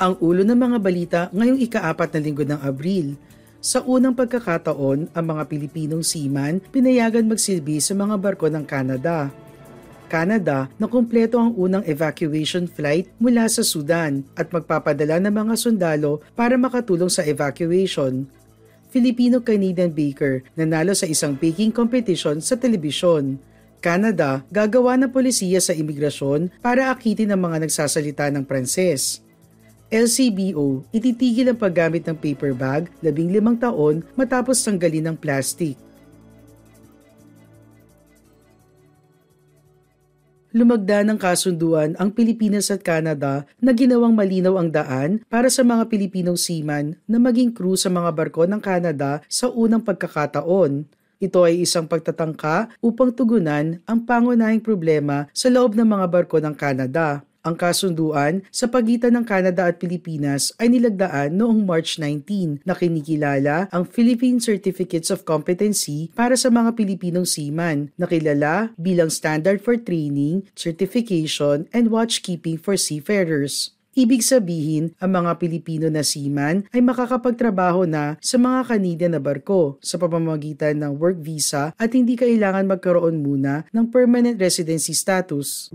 Ang ulo ng mga balita ngayong ikaapat na linggo ng Abril. Sa unang pagkakataon, ang mga Pilipinong seaman pinayagan magsilbi sa mga barko ng Canada. Canada na kumpleto ang unang evacuation flight mula sa Sudan at magpapadala ng mga sundalo para makatulong sa evacuation. Filipino-Canadian baker nanalo sa isang baking competition sa telebisyon. Canada gagawa ng polisiya sa imigrasyon para akitin ang mga nagsasalita ng Pranses. LCBO, ititigil ang paggamit ng paper bag labing limang taon matapos tanggalin ng plastic. Lumagda ng kasunduan ang Pilipinas at Canada na ginawang malinaw ang daan para sa mga Pilipinong seaman na maging crew sa mga barko ng Canada sa unang pagkakataon. Ito ay isang pagtatangka upang tugunan ang pangunahing problema sa loob ng mga barko ng Canada. Ang kasunduan sa pagitan ng Canada at Pilipinas ay nilagdaan noong March 19 na kinikilala ang Philippine Certificates of Competency para sa mga Pilipinong seaman na kilala bilang Standard for Training, Certification, and Watchkeeping for Seafarers. Ibig sabihin, ang mga Pilipino na seaman ay makakapagtrabaho na sa mga Canadian na barko sa pamamagitan ng work visa at hindi kailangan magkaroon muna ng permanent residency status.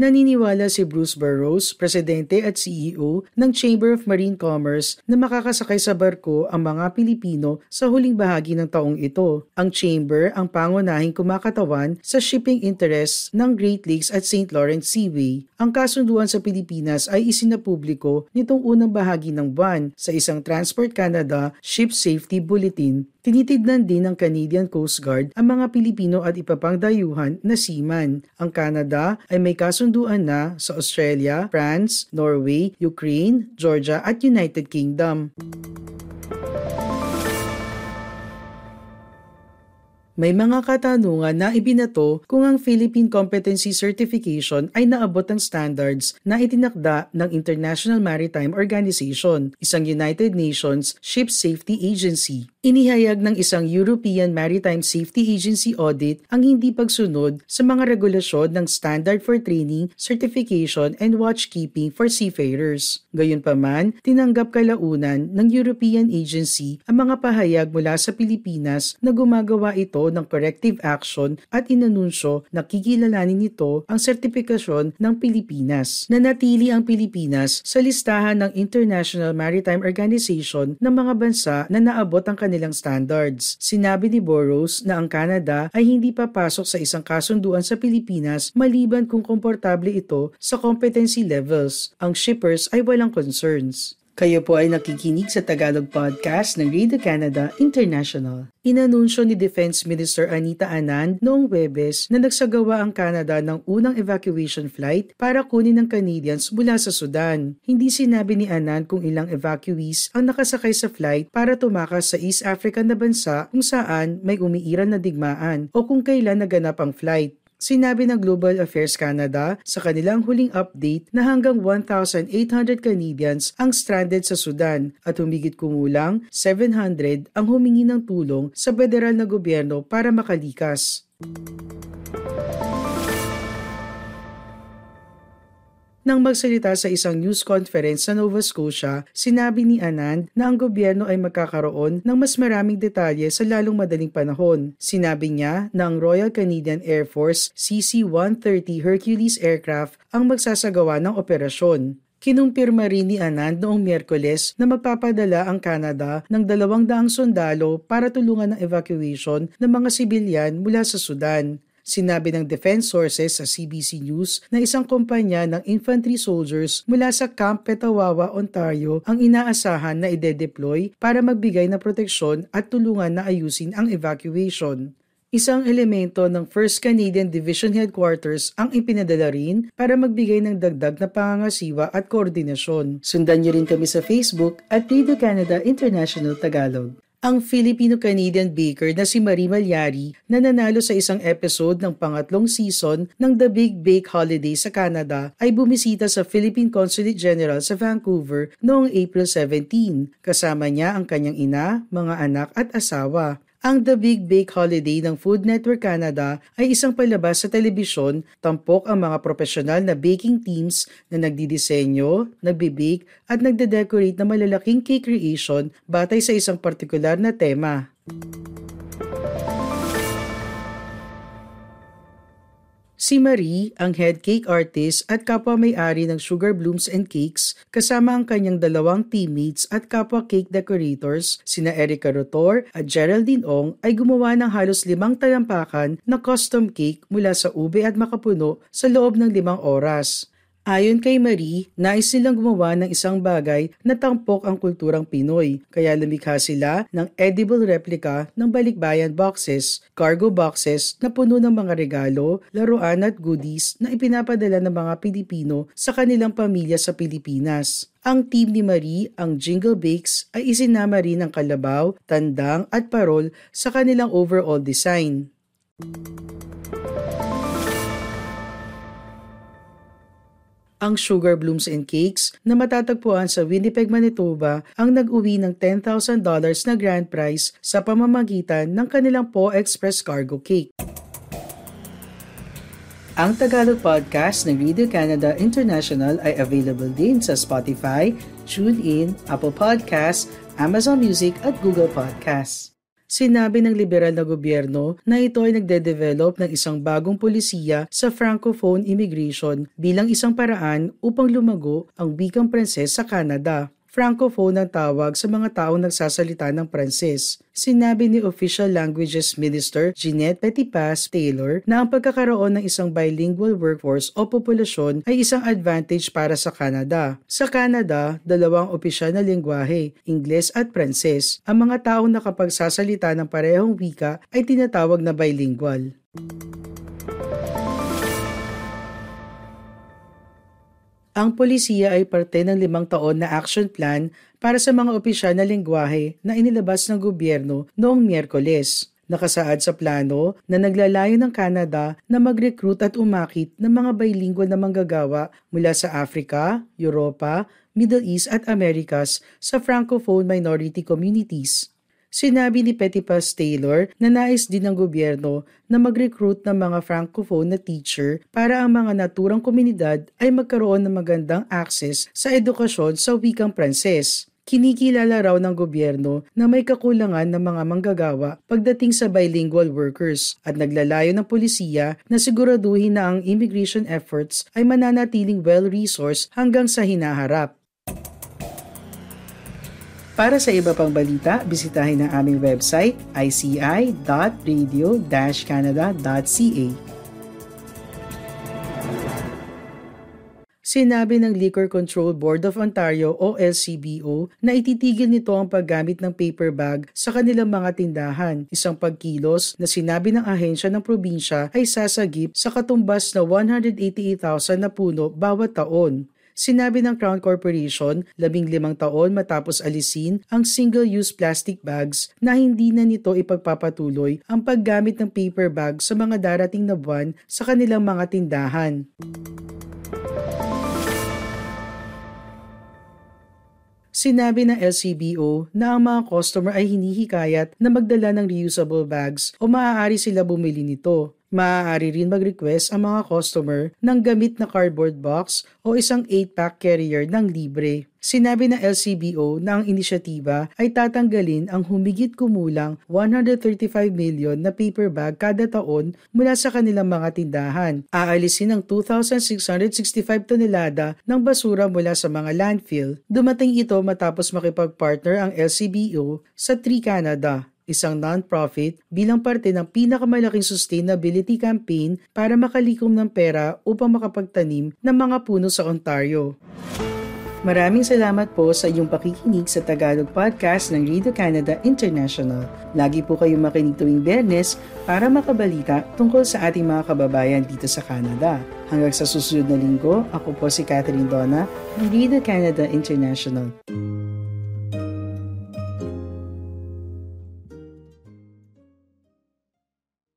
Naniniwala si Bruce Burrows, presidente at CEO ng Chamber of Marine Commerce na makakasakay sa barko ang mga Pilipino sa huling bahagi ng taong ito. Ang Chamber ang pangunahing kumakatawan sa shipping interests ng Great Lakes at St. Lawrence Seaway. Ang kasunduan sa Pilipinas ay isinapubliko nitong unang bahagi ng buwan sa isang Transport Canada Ship Safety Bulletin Tinitidnan din ng Canadian Coast Guard ang mga Pilipino at ipapang dayuhan na seaman. Ang Canada ay may kasunduan na sa Australia, France, Norway, Ukraine, Georgia at United Kingdom. May mga katanungan na ibinato kung ang Philippine Competency Certification ay naabot ng standards na itinakda ng International Maritime Organization, isang United Nations Ship Safety Agency. Inihayag ng isang European Maritime Safety Agency audit ang hindi pagsunod sa mga regulasyon ng Standard for Training, Certification and Watchkeeping for Seafarers. Gayunpaman, tinanggap kalaunan ng European Agency ang mga pahayag mula sa Pilipinas na gumagawa ito ng corrective action at inanunsyo na kikilalanin nito ang sertipikasyon ng Pilipinas. Nanatili ang Pilipinas sa listahan ng International Maritime Organization ng mga bansa na naabot ang kanilang standards. Sinabi ni Boros na ang Canada ay hindi papasok sa isang kasunduan sa Pilipinas maliban kung komportable ito sa competency levels. Ang shippers ay walang concerns. Kayo po ay nakikinig sa Tagalog Podcast ng Radio Canada International. Inanunsyo ni Defense Minister Anita Anand noong Webes na nagsagawa ang Canada ng unang evacuation flight para kunin ng Canadians mula sa Sudan. Hindi sinabi ni Anand kung ilang evacuees ang nakasakay sa flight para tumakas sa East African na bansa kung saan may umiiran na digmaan o kung kailan naganap ang flight. Sinabi ng Global Affairs Canada sa kanilang huling update na hanggang 1,800 Canadians ang stranded sa Sudan at humigit kumulang 700 ang humingi ng tulong sa federal na gobyerno para makalikas. Nang magsalita sa isang news conference sa Nova Scotia, sinabi ni Anand na ang gobyerno ay magkakaroon ng mas maraming detalye sa lalong madaling panahon. Sinabi niya na ang Royal Canadian Air Force CC-130 Hercules aircraft ang magsasagawa ng operasyon. Kinumpirma rin ni Anand noong Miyerkules na magpapadala ang Canada ng dalawang daang sundalo para tulungan ng evacuation ng mga sibilyan mula sa Sudan. Sinabi ng defense sources sa CBC News na isang kumpanya ng infantry soldiers mula sa Camp Petawawa, Ontario ang inaasahan na ide-deploy para magbigay ng proteksyon at tulungan na ayusin ang evacuation. Isang elemento ng 1st Canadian Division Headquarters ang ipinadala rin para magbigay ng dagdag na pangangasiwa at koordinasyon. Sundan niyo rin kami sa Facebook at Radio Canada International Tagalog ang Filipino-Canadian baker na si Marie Malyari na nanalo sa isang episode ng pangatlong season ng The Big Bake Holiday sa Canada ay bumisita sa Philippine Consulate General sa Vancouver noong April 17. Kasama niya ang kanyang ina, mga anak at asawa. Ang The Big Bake Holiday ng Food Network Canada ay isang palabas sa telebisyon, tampok ang mga profesional na baking teams na nagdidisenyo, nagbibake at nagde-decorate ng malalaking cake creation batay sa isang partikular na tema. Si Marie, ang head cake artist at kapwa may-ari ng Sugar Blooms and Cakes, kasama ang kanyang dalawang teammates at kapwa cake decorators, sina Erica Rotor at Geraldine Ong, ay gumawa ng halos limang talampakan na custom cake mula sa ube at makapuno sa loob ng limang oras. Ayon kay Marie, nais nilang gumawa ng isang bagay na tampok ang kulturang Pinoy, kaya lumikha sila ng edible replica ng balikbayan boxes, cargo boxes na puno ng mga regalo, laruan at goodies na ipinapadala ng mga Pilipino sa kanilang pamilya sa Pilipinas. Ang team ni Marie, ang Jingle Bakes, ay isinama rin ng kalabaw, tandang at parol sa kanilang overall design. Ang Sugar Blooms and Cakes na matatagpuan sa Winnipeg, Manitoba ang nag-uwi ng $10,000 na grand prize sa pamamagitan ng kanilang Po Express Cargo Cake. Ang Tagalog podcast ng Radio Canada International ay available din sa Spotify, TuneIn, Apple Podcasts, Amazon Music at Google Podcasts. Sinabi ng liberal na gobyerno na ito ay nagde-develop ng isang bagong polisiya sa francophone immigration bilang isang paraan upang lumago ang bikang Pranses sa Canada. Francophone ang tawag sa mga taong nagsasalita ng Pranses. Sinabi ni Official Languages Minister Jeanette Petipas Taylor na ang pagkakaroon ng isang bilingual workforce o populasyon ay isang advantage para sa Canada. Sa Canada, dalawang opisyal na lingwahe, Ingles at Pranses. Ang mga taong nakapagsasalita ng parehong wika ay tinatawag na bilingual. Ang polisiya ay parte ng limang taon na action plan para sa mga opisyal na lingwahe na inilabas ng gobyerno noong Miyerkules. Nakasaad sa plano na naglalayo ng Canada na mag-recruit at umakit ng mga bilingual na manggagawa mula sa Africa, Europa, Middle East at Americas sa Francophone minority communities. Sinabi ni Petipas Taylor na nais din ng gobyerno na mag-recruit ng mga francophone na teacher para ang mga naturang komunidad ay magkaroon ng magandang access sa edukasyon sa wikang Pranses. Kinikilala raw ng gobyerno na may kakulangan ng mga manggagawa pagdating sa bilingual workers at naglalayo ng polisiya na siguraduhin na ang immigration efforts ay mananatiling well-resourced hanggang sa hinaharap. Para sa iba pang balita, bisitahin ang aming website ici.radio-canada.ca. Sinabi ng Liquor Control Board of Ontario o LCBO na ititigil nito ang paggamit ng paper bag sa kanilang mga tindahan. Isang pagkilos na sinabi ng ahensya ng probinsya ay sasagip sa katumbas na 188,000 na puno bawat taon. Sinabi ng Crown Corporation, labing limang taon matapos alisin ang single-use plastic bags na hindi na nito ipagpapatuloy ang paggamit ng paper bag sa mga darating na buwan sa kanilang mga tindahan. Sinabi ng LCBO na ang mga customer ay hinihikayat na magdala ng reusable bags o maaari sila bumili nito. Maaari rin mag-request ang mga customer ng gamit na cardboard box o isang 8-pack carrier ng libre. Sinabi ng LCBO na ang inisyatiba ay tatanggalin ang humigit kumulang 135 million na paper bag kada taon mula sa kanilang mga tindahan. Aalisin ang 2,665 tonelada ng basura mula sa mga landfill. Dumating ito matapos makipag-partner ang LCBO sa Tree Canada isang non-profit bilang parte ng pinakamalaking sustainability campaign para makalikom ng pera upang makapagtanim ng mga puno sa Ontario. Maraming salamat po sa iyong pakikinig sa Tagalog Podcast ng Radio Canada International. Lagi po kayong makinig tuwing Bernes para makabalita tungkol sa ating mga kababayan dito sa Canada. Hanggang sa susunod na linggo, ako po si Catherine Donna ng Radio Canada International.